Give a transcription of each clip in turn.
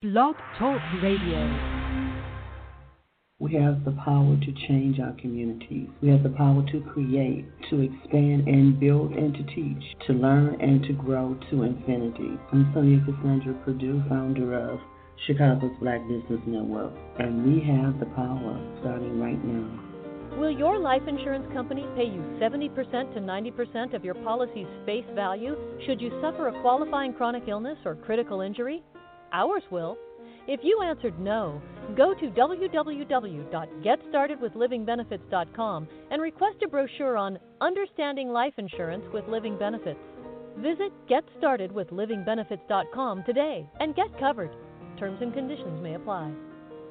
Blog Talk Radio. We have the power to change our communities. We have the power to create, to expand and build and to teach, to learn and to grow to infinity. I'm Sonja Cassandra Perdue, founder of Chicago's Black Business Network, and we have the power starting right now. Will your life insurance company pay you 70% to 90% of your policy's face value should you suffer a qualifying chronic illness or critical injury? Ours will. If you answered no, go to www.getstartedwithlivingbenefits.com and request a brochure on Understanding Life Insurance with Living Benefits. Visit GetStartedWithLivingBenefits.com today and get covered. Terms and conditions may apply.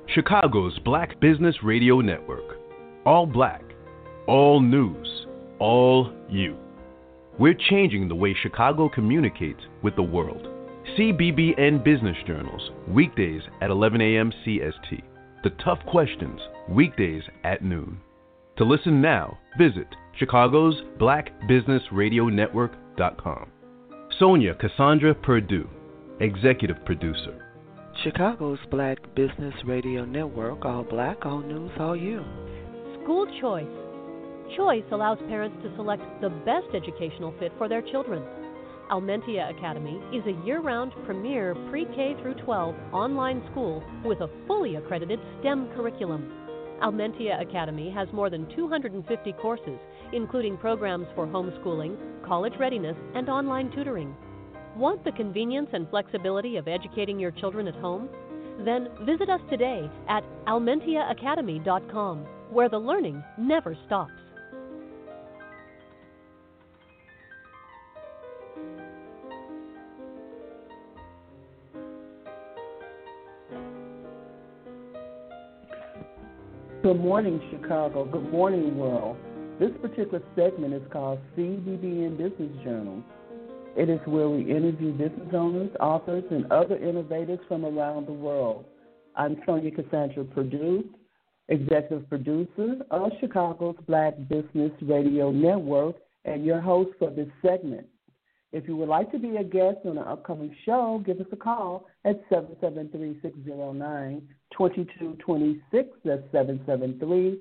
Chicago's Black Business Radio Network. All black, all news, all you. We're changing the way Chicago communicates with the world. CBBN Business Journals, weekdays at 11 a.m. CST. The Tough Questions, weekdays at noon. To listen now, visit Chicago's Black Business Radio Network.com. Sonja Cassandra Perdue, Executive Producer. Chicago's Black Business Radio Network, all black, all news, all you. School choice. Choice allows parents to select the best educational fit for their children. Almentia Academy is a year round premier pre K through 12 online school with a fully accredited STEM curriculum. Almentia Academy has more than 250 courses, including programs for homeschooling, college readiness, and online tutoring. Want the convenience and flexibility of educating your children at home? Then visit us today at almentiaacademy.com, where the learning never stops. Good morning, Chicago. Good morning, world. This particular segment is called CBBN Business Journal. It is where we interview business owners, authors, and other innovators from around the world. I'm Sonja Cassandra Perdue, executive producer of Chicago's Black Business Radio Network, and your host for this segment. If you would like to be a guest on an upcoming show, give us a call at 773 609 2226. That's 773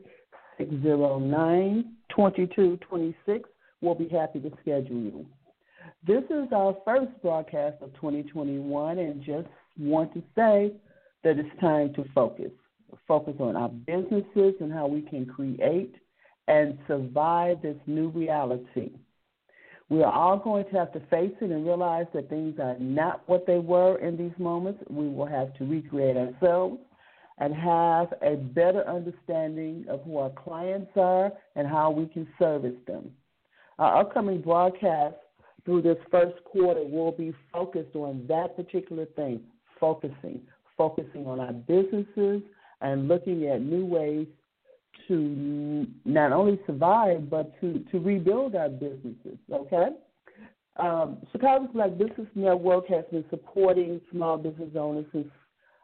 609 2226. We'll be happy to schedule you. This is our first broadcast of 2021, and just want to say that it's time to focus. Focus on our businesses and how we can create and survive this new reality. We are all going to have to face it and realize that things are not what they were in these moments. We will have to recreate ourselves and have a better understanding of who our clients are and how we can service them. Our upcoming broadcast through this first quarter will be focused on that particular thing, focusing, focusing on our businesses and looking at new ways to not only survive but to, to rebuild our businesses. Okay. Um, Chicago's Black Business Network has been supporting small business owners since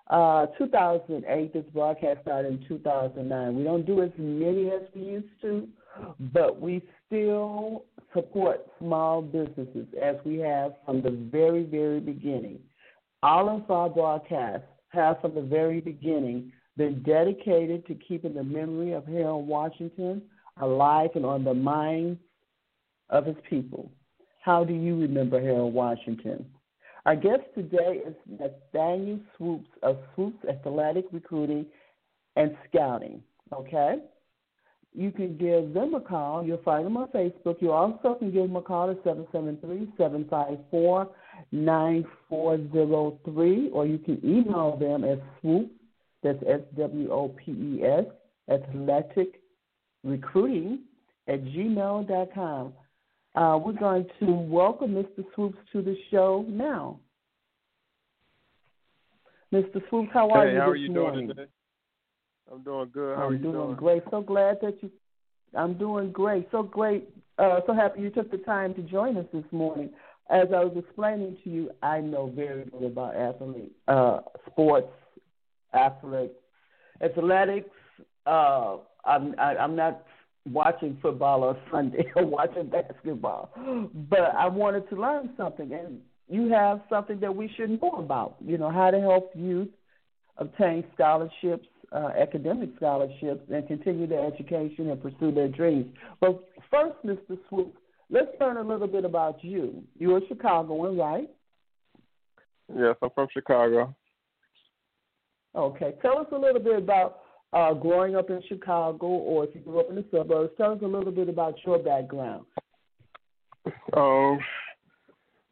uh, 2008. This broadcast started in 2009. We don't do as many as we used to, but we still support small businesses as we have from the very, very beginning. All of our broadcasts have from the very beginning been dedicated to keeping the memory of Harold Washington alive and on the minds of his people. How do you remember Harold Washington? Our guest today is Nathaniel Swopes of Swopes Athletic Recruiting and Scouting. Okay? You can give them a call. You'll find them on Facebook. You also can give them a call at 773 754 9403, or you can email them at swopes that's S W O P E S, athletic recruiting at gmail.com. Uh, we're going to welcome Mr. Swopes to the show now. Mr. Swopes, how are hey, you how this are you morning? doing today? I'm doing good. How I'm are you doing, doing? great. So glad that you. I'm doing great. So great. Uh, so happy you took the time to join us this morning. As I was explaining to you, I know very little about athlete, uh, sports, athletics, athletics. Uh, I'm I, I'm not watching football on Sunday or watching basketball, but I wanted to learn something. And you have something that we should know about. You know how to help youth obtain scholarships, uh, academic scholarships, and continue their education and pursue their dreams. But first, Mr. Swope, let's learn a little bit about you. You're a Chicagoan, right? Yes, I'm from Chicago. Okay, tell us a little bit about uh, growing up in Chicago, or if you grew up in the suburbs. Tell us a little bit about your background. Um,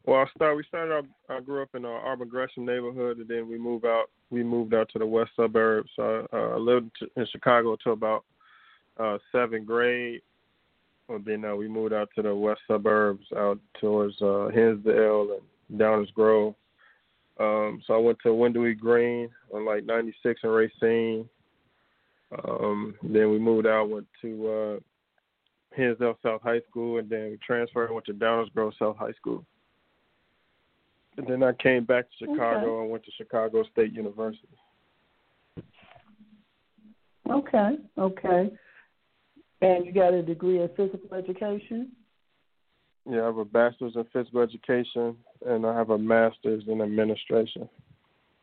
well, I start. We started. I grew up in the Auburn Gresham neighborhood, and then we moved out. We moved out to the west suburbs. So, uh, I lived in Chicago until about uh, seventh grade. And then uh, we moved out to the west suburbs, out towards uh, Hinsdale and Downers Grove. Um, so I went to Wendell Green on like 96 and Racine. Um, then we moved out, went to uh, Hinsdale South High School, and then we transferred went to Downers Grove South High School. And then I came back to Chicago okay. and went to Chicago State University. Okay, okay. And you got a degree in physical education? Yeah, I have a bachelor's in physical education and I have a master's in administration.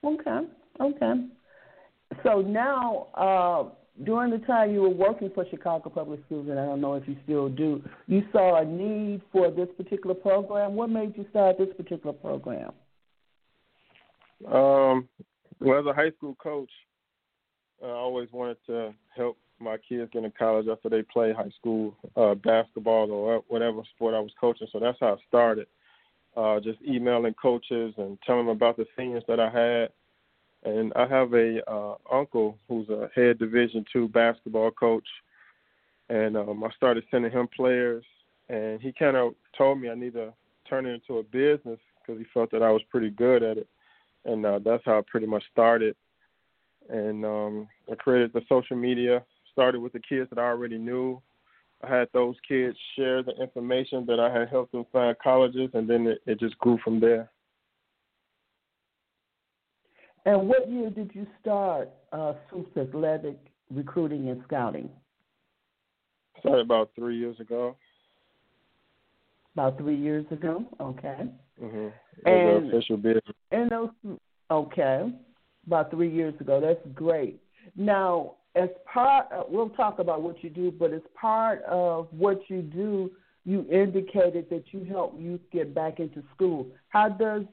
Okay, okay. So now, uh, during the time you were working for Chicago Public Schools, and I don't know if you still do, you saw a need for this particular program. What made you start this particular program? Um, well, as a high school coach, I always wanted to help my kids get into college after they play high school uh, basketball or whatever sport I was coaching. So that's how I started. Uh, just emailing coaches and telling them about the seniors that I had. And I have a uh, uncle who's a head Division two basketball coach, and um, I started sending him players. And he kind of told me I need to turn it into a business because he felt that I was pretty good at it, and uh, that's how I pretty much started. And um, I created the social media started with the kids that I already knew. I had those kids share the information that I had helped them find colleges, and then it, it just grew from there. And what year did you start uh, Swopes Athletic Recruiting and Scouting? Started about three years ago. About three years ago, okay. Mhm. And official business. And those, okay, about three years ago. That's great. Now, as part, uh, we'll talk about what you do, but as part of what you do, you indicated that you help youth get back into school. How does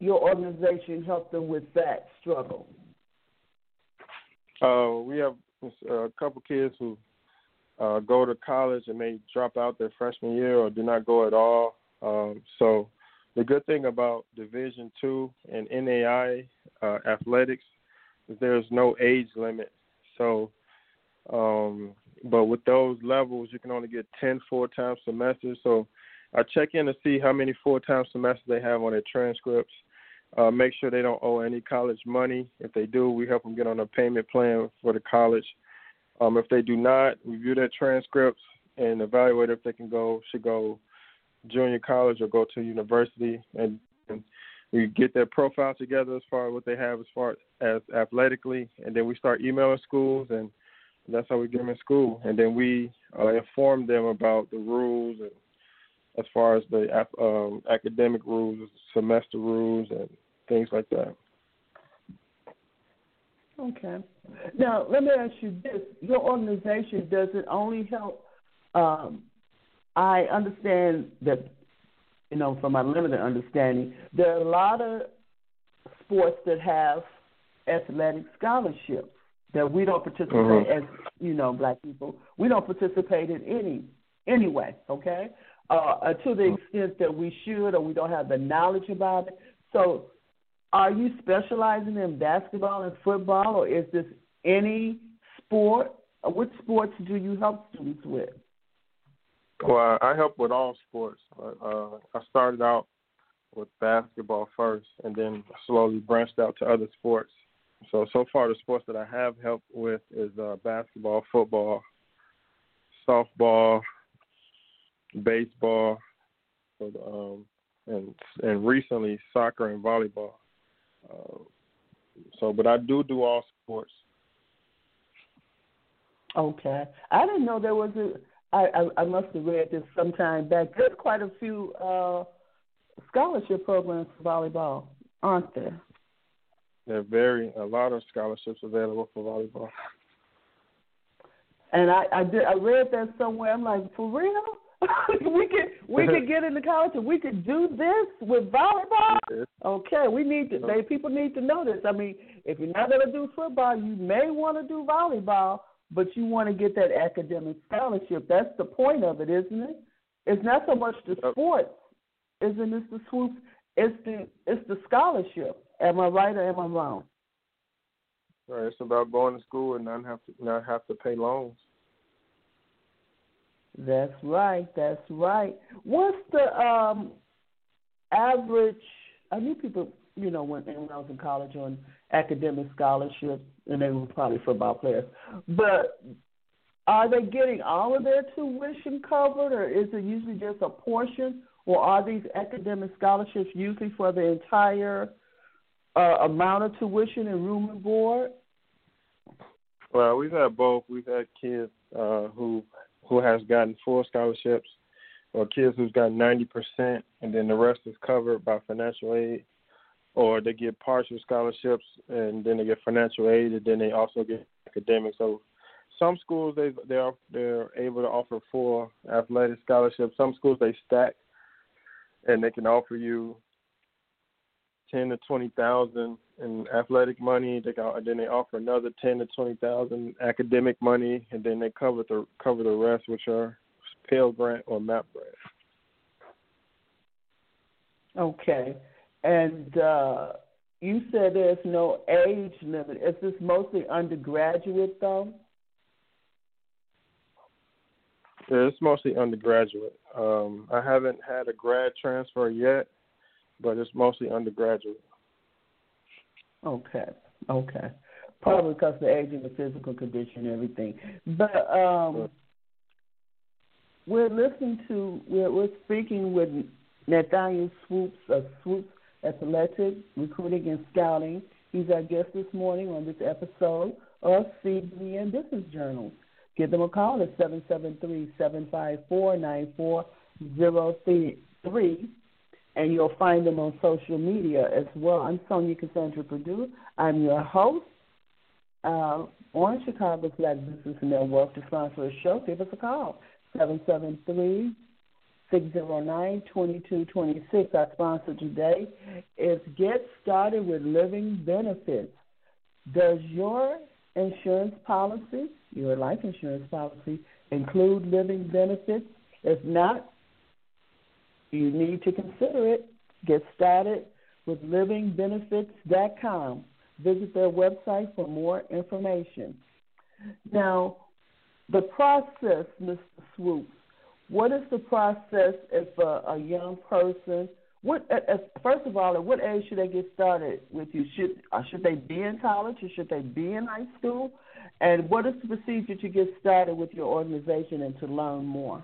your organization help them with that struggle? Uh, we have a couple kids who uh, go to college and may drop out their freshman year or do not go at all. Um, so the good thing about Division two and NAI uh, athletics is there's no age limit so, um, but with those levels, you can only get 10 full time semesters. So I check in to see how many full time semesters they have on their transcripts. Uh, make sure they don't owe any college money. If they do, we help them get on a payment plan for the college. Um, if they do not, review their transcripts and evaluate if they can go should go junior college or go to university and, and we get their profile together as far as what they have as far as athletically, and then we start emailing schools, and that's how we get them in school. And then we uh, inform them about the rules and as far as the um, academic rules, semester rules, and things like that. Okay. Now, let me ask you this: Your organization does it only help? Um, I understand that you know, from my limited understanding, there are a lot of sports that have athletic scholarships that we don't participate mm-hmm. as you know black people. We don't participate in any anyway. Okay, uh, to the extent that we should, or we don't have the knowledge about it. So, are you specializing in basketball and football, or is this any sport? What sports do you help students with? Well, I help with all sports. Uh, I started out with basketball first, and then slowly branched out to other sports. So so far, the sports that I have helped with is uh, basketball, football, softball, baseball, um, and and recently soccer and volleyball. Uh, so, but I do do all sports. Okay, I didn't know there was a I, I, I must have read this sometime back. There's quite a few uh, scholarship programs for volleyball, aren't there? There are very a lot of scholarships available for volleyball. And I I did I read that somewhere. I'm like, for real? we could we could get into college and we could do this with volleyball. Okay, we need to. They people need to know this. I mean, if you're not going to do football, you may want to do volleyball, but you want to get that academic scholarship. That's the point of it, isn't it? It's not so much the oh. sports, isn't it? The swoops. It's the it's the scholarship. Am I right or am I wrong? Right. It's about going to school and not have to not have to pay loans. That's right. That's right. What's the um average? I knew people, you know, when, when I was in college on academic scholarships, and they were probably football players. But are they getting all of their tuition covered, or is it usually just a portion, or are these academic scholarships usually for the entire uh, amount of tuition and room and board? Well, we've had both. We've had kids uh, who who has gotten full scholarships, or kids who's got ninety percent, and then the rest is covered by financial aid, or they get partial scholarships and then they get financial aid, and then they also get academic. So some schools they they are they're able to offer full athletic scholarships. Some schools they stack, and they can offer you ten to twenty thousand in athletic money. They got, and then they offer another ten to twenty thousand academic money, and then they cover the cover the rest, which are Pell Grant or MAP grant. Okay, and uh, you said there's no age limit. Is this mostly undergraduate though? Yeah, it's mostly undergraduate. Um, I haven't had a grad transfer yet, but it's mostly undergraduate. Okay, okay. Probably because the age and the physical condition and everything. But um, we're listening to, we're, we're speaking with Nathaniel Swopes of Swopes Athletic Recruiting and Scouting. He's our guest this morning on this episode of CBN Business Journal. Give them a call at 773-754-9403 and you'll find them on social media as well. I'm Sonja Cassandra Perdue. I'm your host uh, on Chicago's Black Business Network. To sponsor a show, give us a call, 773 609 2226. Our sponsor today is Get Started with Living Benefits. Does your insurance policy, your life insurance policy, include living benefits? If not, you need to consider it. Get started with livingbenefits.com. Visit their website for more information. Now, the process, Mr. Swopes, what is the process if a, a young person, what, uh, first of all, at what age should they get started with you? Should, uh, should they be in college or should they be in high school? And what is the procedure to get started with your organization and to learn more?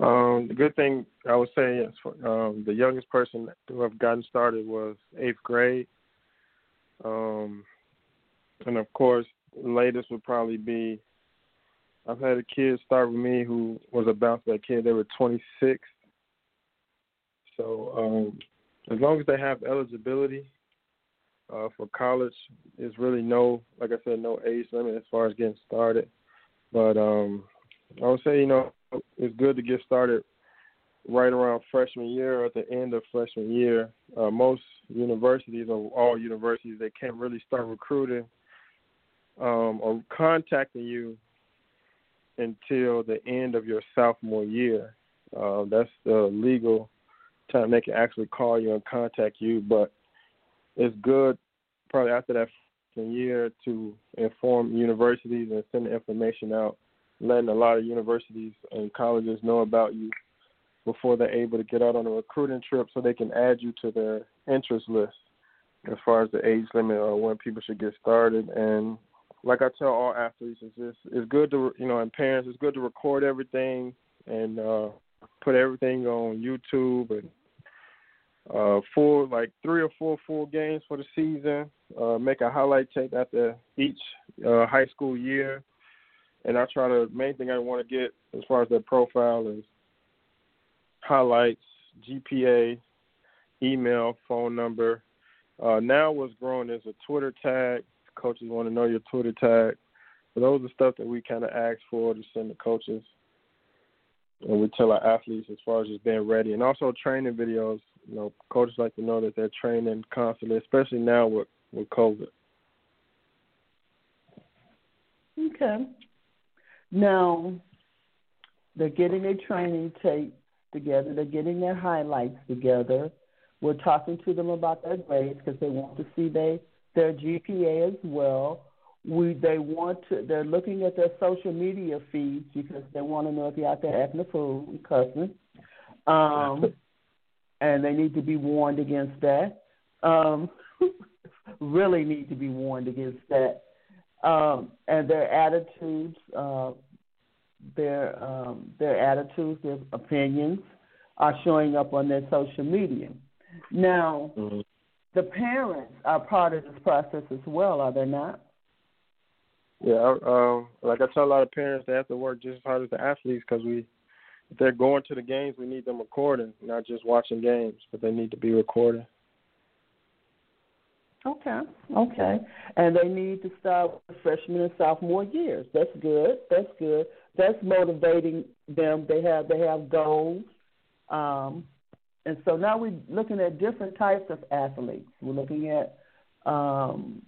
Um, the good thing I would say is um, the youngest person to have gotten started was eighth grade. Um, and of course, latest would probably be I've had a kid start with me who was a bouncer kid. They were 26. So um, as long as they have eligibility uh, for college, there's really no, like I said, no age limit as far as getting started. But um, I would say, you know, it's good to get started right around freshman year or at the end of freshman year. Uh, most universities, or all universities, they can't really start recruiting um, or contacting you until the end of your sophomore year. Uh, that's the legal time they can actually call you and contact you. But it's good probably after that year to inform universities and send the information out letting a lot of universities and colleges know about you before they're able to get out on a recruiting trip so they can add you to their interest list as far as the age limit or when people should get started. And like I tell all athletes it's just it's good to you know and parents it's good to record everything and uh put everything on YouTube and uh like three or four full games for the season uh make a highlight tape after each uh high school year and I try to main thing I want to get as far as their profile is highlights, GPA, email, phone number. Uh, now what's growing is a Twitter tag. Coaches want to know your Twitter tag. So those are stuff that we kind of ask for to send the coaches, and we tell our athletes as far as just being ready, and also training videos. You know, coaches like to know that they're training constantly, especially now with with COVID. Okay. Now, they're getting their training tape together. They're getting their highlights together. We're talking to them about their grades because they want to see they, their GPA as well. We they want to. They're looking at their social media feeds because they want to know if you're out there acting a fool and cussing. Um, and they need to be warned against that. Um, really need to be warned against that. Um, and their attitudes, uh, their um, their attitudes, their opinions are showing up on their social media. Now, mm-hmm. the parents are part of this process as well, are they not? Yeah, um, like I tell a lot of parents, they have to work just as hard as the athletes because we, if they're going to the games, we need them recording, not just watching games, but they need to be recording. Okay, okay. And they need to start freshman and sophomore years. That's good. That's good. That's motivating them. They have they have goals. Um, and so now we're looking at different types of athletes. We're looking at um,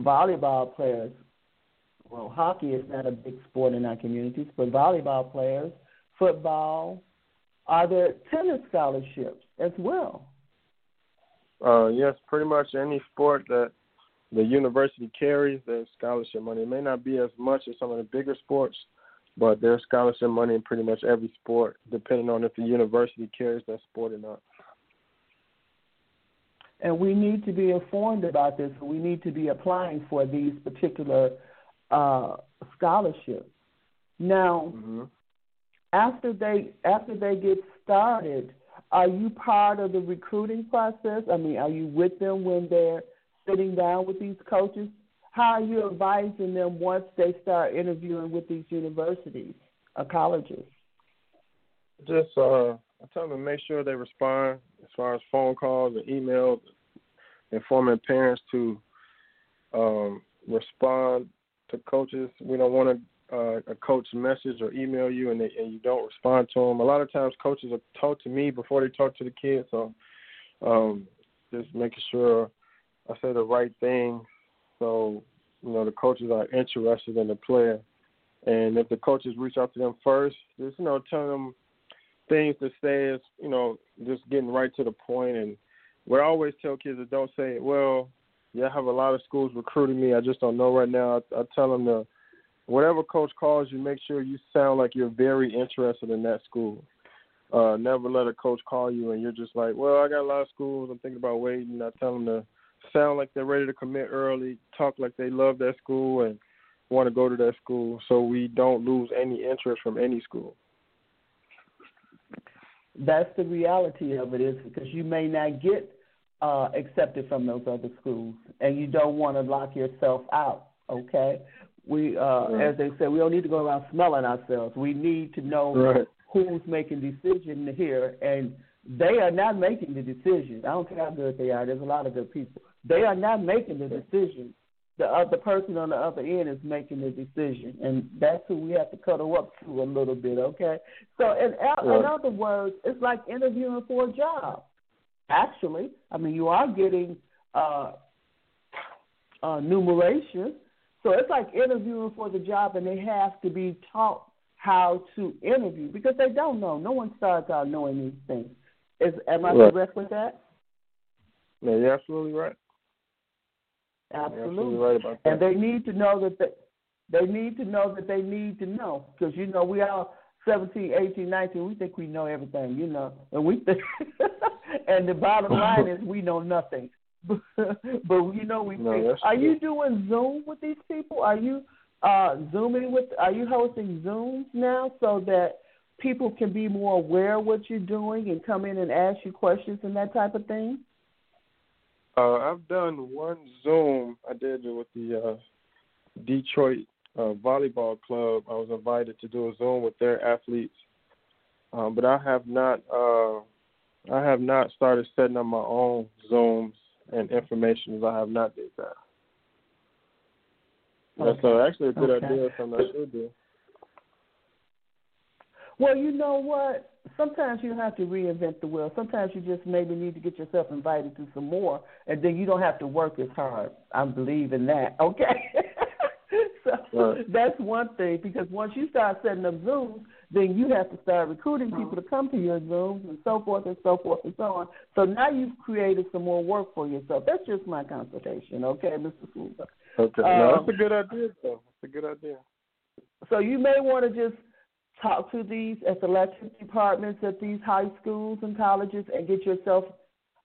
volleyball players. Well, hockey is not a big sport in our communities, but volleyball players, football. Are there tennis scholarships as well? Uh, yes, pretty much any sport that the university carries, there's scholarship money. It may not be as much as some of the bigger sports, but there's scholarship money in pretty much every sport, depending on if the university carries that sport or not. And we need to be informed about this. We need to be applying for these particular uh, scholarships. Now, mm-hmm. after they after they get started, are you part of the recruiting process? I mean, are you with them when they're sitting down with these coaches? How are you advising them once they start interviewing with these universities or colleges? Just uh, I tell them to make sure they respond as far as phone calls and emails, informing parents to um, respond to coaches. We don't want to uh, a coach message or email you and, they, and you don't respond to them. A lot of times coaches are talk to me before they talk to the kids, so um, just making sure I say the right thing so you know the coaches are interested in the player. And if the coaches reach out to them first, just you know tell them things to say is you know just getting right to the point. And we always tell kids that don't say, well, yeah, I have a lot of schools recruiting me. I just don't know right now. I, I tell them to whatever coach calls you, make sure you sound like you're very interested in that school. Uh, never let a coach call you and you're just like, well, I got a lot of schools. I'm thinking about waiting. I tell them to sound like they're ready to commit early, talk like they love that school and want to go to that school, so we don't lose any interest from any school. That's the reality of it, is because you may not get uh, accepted from those other schools, and you don't want to lock yourself out. Okay, we, uh, right. as they say, we don't need to go around smelling ourselves. We need to know right. who's making decision here, and they are not making the decision. I don't care how good they are. There's a lot of good people. They are not making the decision. The other person on the other end is making the decision, and that's who we have to cuddle up to a little bit. Okay. So, in, in other words, it's like interviewing for a job. Actually, I mean, you are getting uh, uh, numeration so it's like interviewing for the job, and they have to be taught how to interview because they don't know. No one starts out knowing these things. Is am I right. correct with that? No, you're absolutely right. Absolutely. absolutely right about that. And they need to know that they, they need to know that they need to know because you know we all 17, 18, 19, we think we know everything, you know, and we think, and the bottom line is we know nothing. but, you know we. No, are true. you doing Zoom with these people? Are you uh, zooming with? Are you hosting Zooms now so that people can be more aware of what you're doing and come in and ask you questions and that type of thing? Uh, I've done one Zoom. I did it with the uh, Detroit uh, Volleyball Club. I was invited to do a Zoom with their athletes, um, but I have not. Uh, I have not started setting up my own Zooms and information. As I have not did that. Okay. That's actually a good okay. idea. Something I should do. Well, you know what? Sometimes you have to reinvent the wheel. Sometimes you just maybe need to get yourself invited to some more, and then you don't have to work as hard. I believe in that. Okay. so right. that's one thing because once you start setting up Zooms, then you have to start recruiting people to come to your Zooms and so forth and so forth and so on. So now you've created some more work for yourself. That's just my consultation, okay, Mr. Souza? Okay, um, no, that's a good idea, though. That's a good idea. So you may want to just talk to these athletic departments at these high schools and colleges and get yourself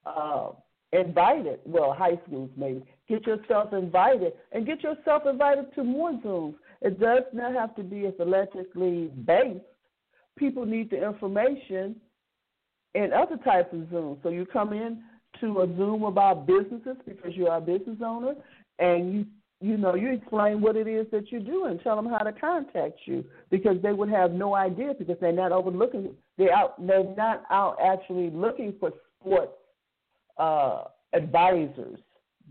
uh, invited. Well, high schools maybe. Get yourself invited and get yourself invited to more Zooms. It does not have to be athletically based. People need the information in other types of Zoom. So you come in to a Zoom about businesses because you are a business owner and you you know, you explain what it is that you do and tell them how to contact you because they would have no idea because they're not overlooking. They're out. They're not out actually looking for sports uh, advisors.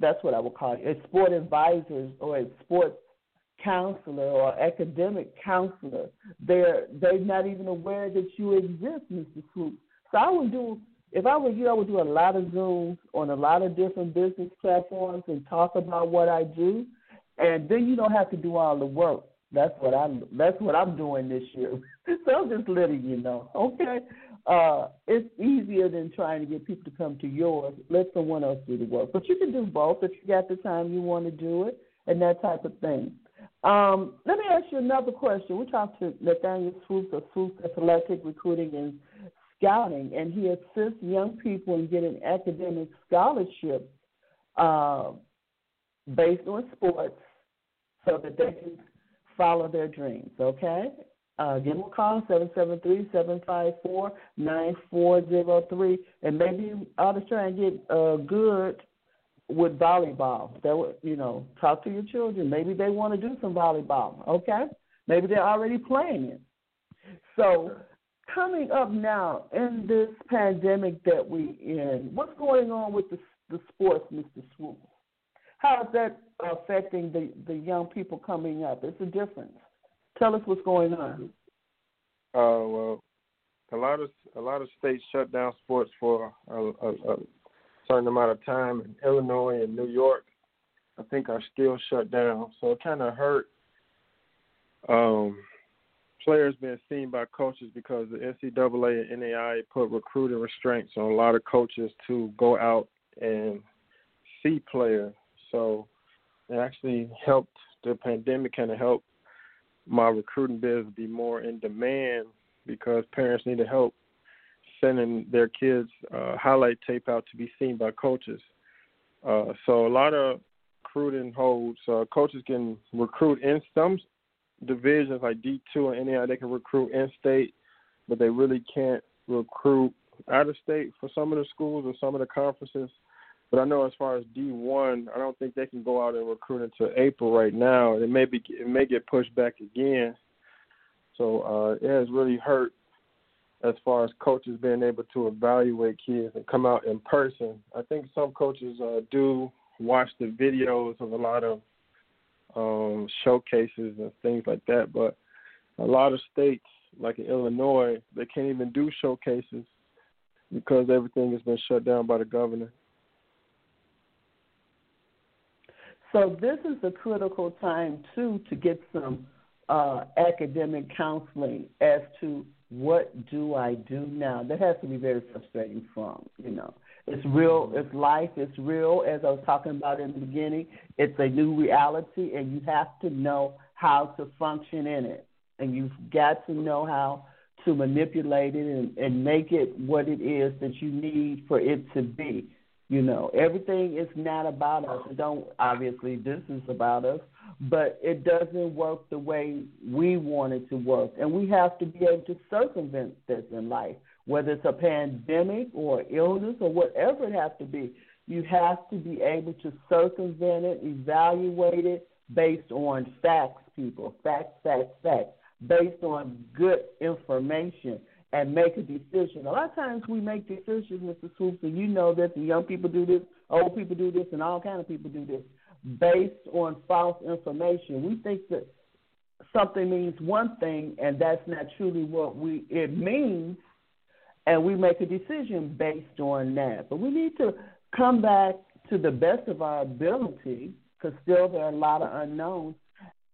That's what I would call it. It's sport advisors or a sport counselor or academic counselor. They're they're not even aware that you exist, Mr. Swope. So I would do if I were you, I would do a lot of Zooms on a lot of different business platforms and talk about what I do and then you don't have to do all the work. That's what I'm. That's what I'm doing this year. so I'm just letting you know. Okay, uh, it's easier than trying to get people to come to yours. Let someone else do the work. But you can do both if you got the time you want to do it and that type of thing. Um, let me ask you another question. We talked to Nathaniel Swopes of Swopes Athletic Recruiting and Scouting, and he assists young people in getting academic scholarships uh, based on sports so that they can follow their dreams, okay? Uh, give them a call, 773-754-9403, and maybe you ought to try and get uh, good with volleyball. That would, you know, talk to your children. Maybe they want to do some volleyball, okay? Maybe they're already playing it. So coming up now in this pandemic that we in, what's going on with the, the sports, Mr. Swope? How is that affecting the, the young people coming up? It's a difference. Tell us what's going on. Uh, well, a lot of a lot of states shut down sports for a, a, a certain amount of time. In Illinois and New York, I think are still shut down. So it kind of hurt um, players being seen by coaches because the NCAA and NAI put recruiting restraints on a lot of coaches to go out and see players so it actually helped the pandemic kind of helped my recruiting business be more in demand because parents needed help sending their kids uh, highlight tape out to be seen by coaches. Uh, so a lot of recruiting holds. Uh, coaches can recruit in some divisions like D2 and NAI. They can recruit in state, but they really can't recruit out of state for some of the schools or some of the conferences. But I know as far as D1, I don't think they can go out and recruit until April right now. It may be it may get pushed back again. So uh, it has really hurt as far as coaches being able to evaluate kids and come out in person. I think some coaches uh, do watch the videos of a lot of um, showcases and things like that, but a lot of states, like in Illinois, they can't even do showcases because everything has been shut down by the governor. So this is a critical time too to get some uh, academic counseling as to what do I do now. That has to be very frustrating from you know. It's real. It's life. It's real. As I was talking about in the beginning, it's a new reality, and you have to know how to function in it, and you've got to know how to manipulate it and, and make it what it is that you need for it to be. You know, everything is not about us. It don't obviously this is about us, but it doesn't work the way we want it to work. And we have to be able to circumvent this in life, whether it's a pandemic or illness or whatever it has to be. You have to be able to circumvent it, evaluate it based on facts, people. Facts, facts, facts. Based on good information and make a decision. A lot of times we make decisions, Mr. Swopes, and you know that the young people do this, old people do this, and all kind of people do this based on false information. We think that something means one thing, and that's not truly what we it means, and we make a decision based on that. But we need to come back to the best of our ability, because still there are a lot of unknowns,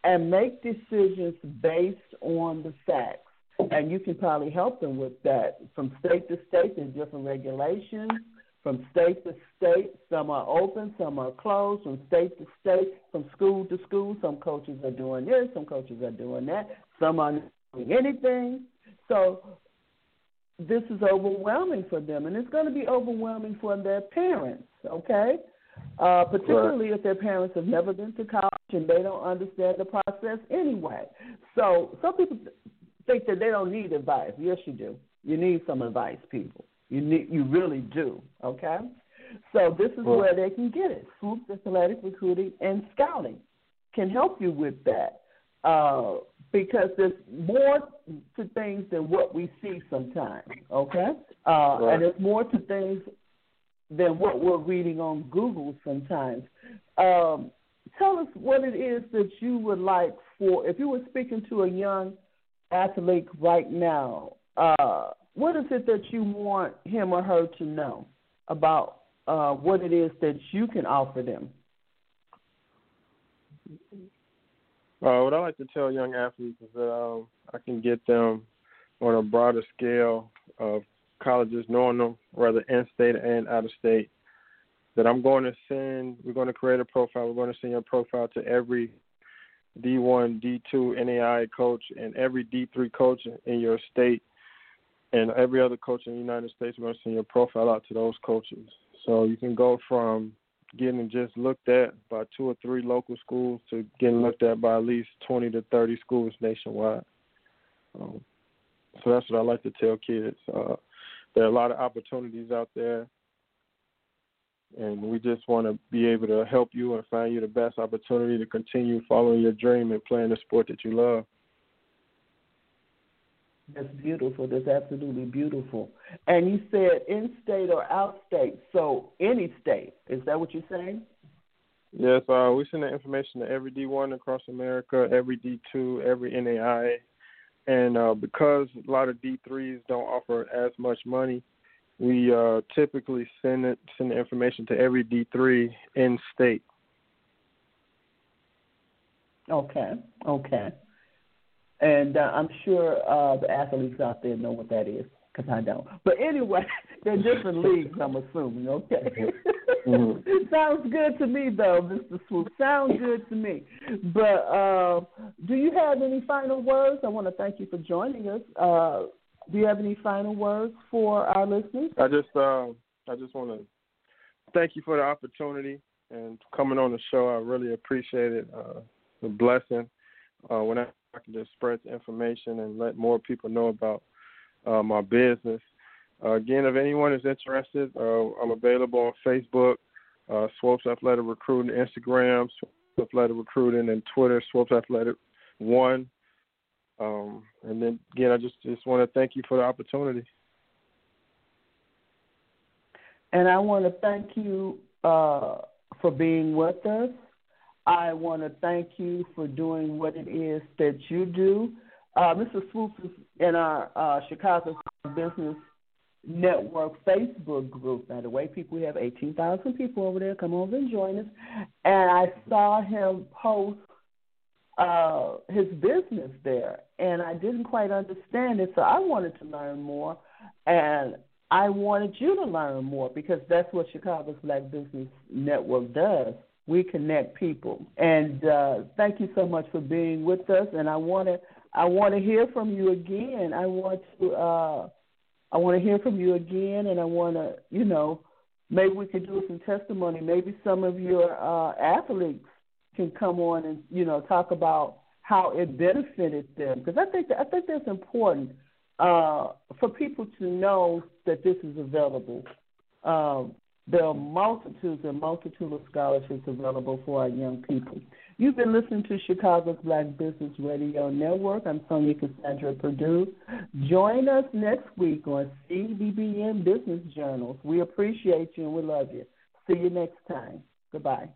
and make decisions based on the facts. And you can probably help them with that. From state to state, there's different regulations. From state to state, some are open, some are closed. From state to state, from school to school, some coaches are doing this, some coaches are doing that, some are not doing anything. So this is overwhelming for them, and it's going to be overwhelming for their parents, okay? Uh, particularly if their parents have never been to college and they don't understand the process anyway. So some people think that they don't need advice. Yes, you do. You need some advice, people. You need, you really do. Okay. So this is well, where they can get it. Swopes Athletic Recruiting and Scouting can help you with that uh, because there's more to things than what we see sometimes. Okay. Uh, right. And there's more to things than what we're reading on Google sometimes. Um, tell us what it is that you would like for if you were speaking to a young athlete right now, uh, what is it that you want him or her to know about uh, what it is that you can offer them? Uh, what I like to tell young athletes is that um, I can get them on a broader scale of colleges, knowing them rather in state and out of state. That I'm going to send, we're going to create a profile. We're going to send your profile to every D1, D2, NAI coach, and every D3 coach in your state, and every other coach in the United States. We're going to send your profile out to those coaches. So you can go from getting just looked at by two or three local schools to getting looked at by at least 20 to 30 schools nationwide. Um, so that's what I like to tell kids. Uh, there are a lot of opportunities out there and we just want to be able to help you and find you the best opportunity to continue following your dream and playing the sport that you love. That's beautiful. That's absolutely beautiful. And you said in state or out state, so any state. Is that what you're saying? Yes, uh, we send the information to every D1 across America, every D2, every NAI. And uh, because a lot of D3s don't offer as much money, we uh, typically send it send the information to every D three in state. Okay, okay, and uh, I'm sure uh, the athletes out there know what that is because I don't. But anyway, they're different leagues. I'm assuming. Okay, mm-hmm. sounds good to me though, Mr. Swope. Sounds good to me. But uh, do you have any final words? I want to thank you for joining us. Do you have any final words for our listeners? I just uh, I just want to thank you for the opportunity and coming on the show. I really appreciate it. Uh, the blessing uh, when I can just spread the information and let more people know about uh, my business. Uh, again, if anyone is interested, uh, I'm available on Facebook, uh, Swopes Athletic Recruiting, Instagram, Swopes Athletic Recruiting, and Twitter, Swopes Athletic One. Um, and then again, I just just want to thank you for the opportunity. And I want to thank you uh, for being with us. I want to thank you for doing what it is that you do. Uh, Mr. Swopes is in our uh, Chicago Business Network Facebook group. By the way, people, we have 18,000 people over there. Come over and join us. And I saw him post uh, his business there, and I didn't quite understand it, so I wanted to learn more, and I wanted you to learn more because that's what Chicago's Black Business Network does. We connect people, and uh, thank you so much for being with us. And I want to, I want to hear from you again. I want to, uh, I want to hear from you again, and I want to, you know, maybe we could do some testimony. Maybe some of your uh, athletes can come on and you know talk about how it benefited them because I think that, I think that's important uh, for people to know that this is available. Um, There are multitudes and multitudes of scholarships available for our young people. You've been listening to Chicago's Black Business Radio Network. I'm Sonja Cassandra Perdue. Join us next week on CBBN Business Journals. We appreciate you and we love you. See you next time. Goodbye.